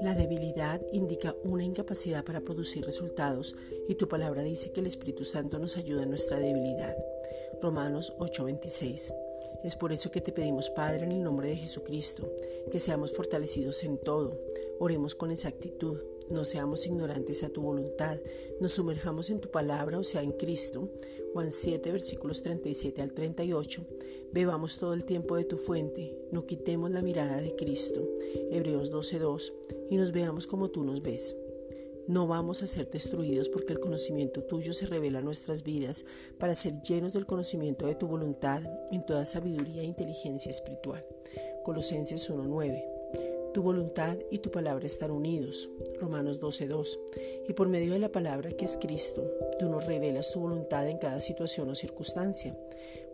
La debilidad indica una incapacidad para producir resultados y tu palabra dice que el Espíritu Santo nos ayuda en nuestra debilidad. Romanos 8:26. Es por eso que te pedimos, Padre, en el nombre de Jesucristo, que seamos fortalecidos en todo. Oremos con exactitud, no seamos ignorantes a tu voluntad, nos sumerjamos en tu palabra, o sea, en Cristo. Juan 7, versículos 37 al 38. Bebamos todo el tiempo de tu fuente, no quitemos la mirada de Cristo. Hebreos 12:2. Y nos veamos como tú nos ves. No vamos a ser destruidos porque el conocimiento tuyo se revela en nuestras vidas para ser llenos del conocimiento de tu voluntad en toda sabiduría e inteligencia espiritual. Colosenses 1:9. Tu voluntad y tu palabra están unidos. Romanos 12:2. Y por medio de la palabra que es Cristo, tú nos revelas tu voluntad en cada situación o circunstancia.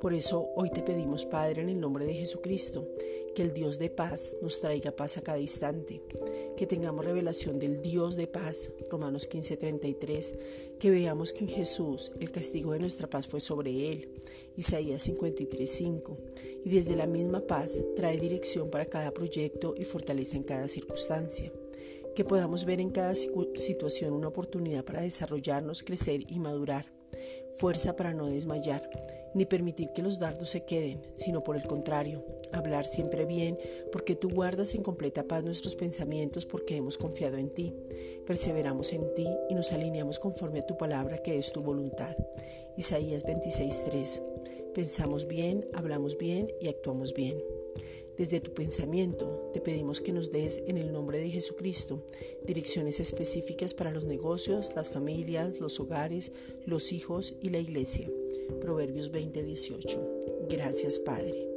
Por eso hoy te pedimos, Padre, en el nombre de Jesucristo, que el Dios de paz nos traiga paz a cada instante, que tengamos revelación del Dios de paz, Romanos 15:33, que veamos que en Jesús el castigo de nuestra paz fue sobre él, Isaías 53:5, y desde la misma paz trae dirección para cada proyecto y fortaleza en cada circunstancia que podamos ver en cada situación una oportunidad para desarrollarnos, crecer y madurar, fuerza para no desmayar, ni permitir que los dardos se queden, sino por el contrario, hablar siempre bien, porque tú guardas en completa paz nuestros pensamientos porque hemos confiado en ti. Perseveramos en ti y nos alineamos conforme a tu palabra que es tu voluntad. Isaías 26:3. Pensamos bien, hablamos bien y actuamos bien. Desde tu pensamiento te pedimos que nos des en el nombre de Jesucristo direcciones específicas para los negocios, las familias, los hogares, los hijos y la iglesia. Proverbios 20:18. Gracias Padre.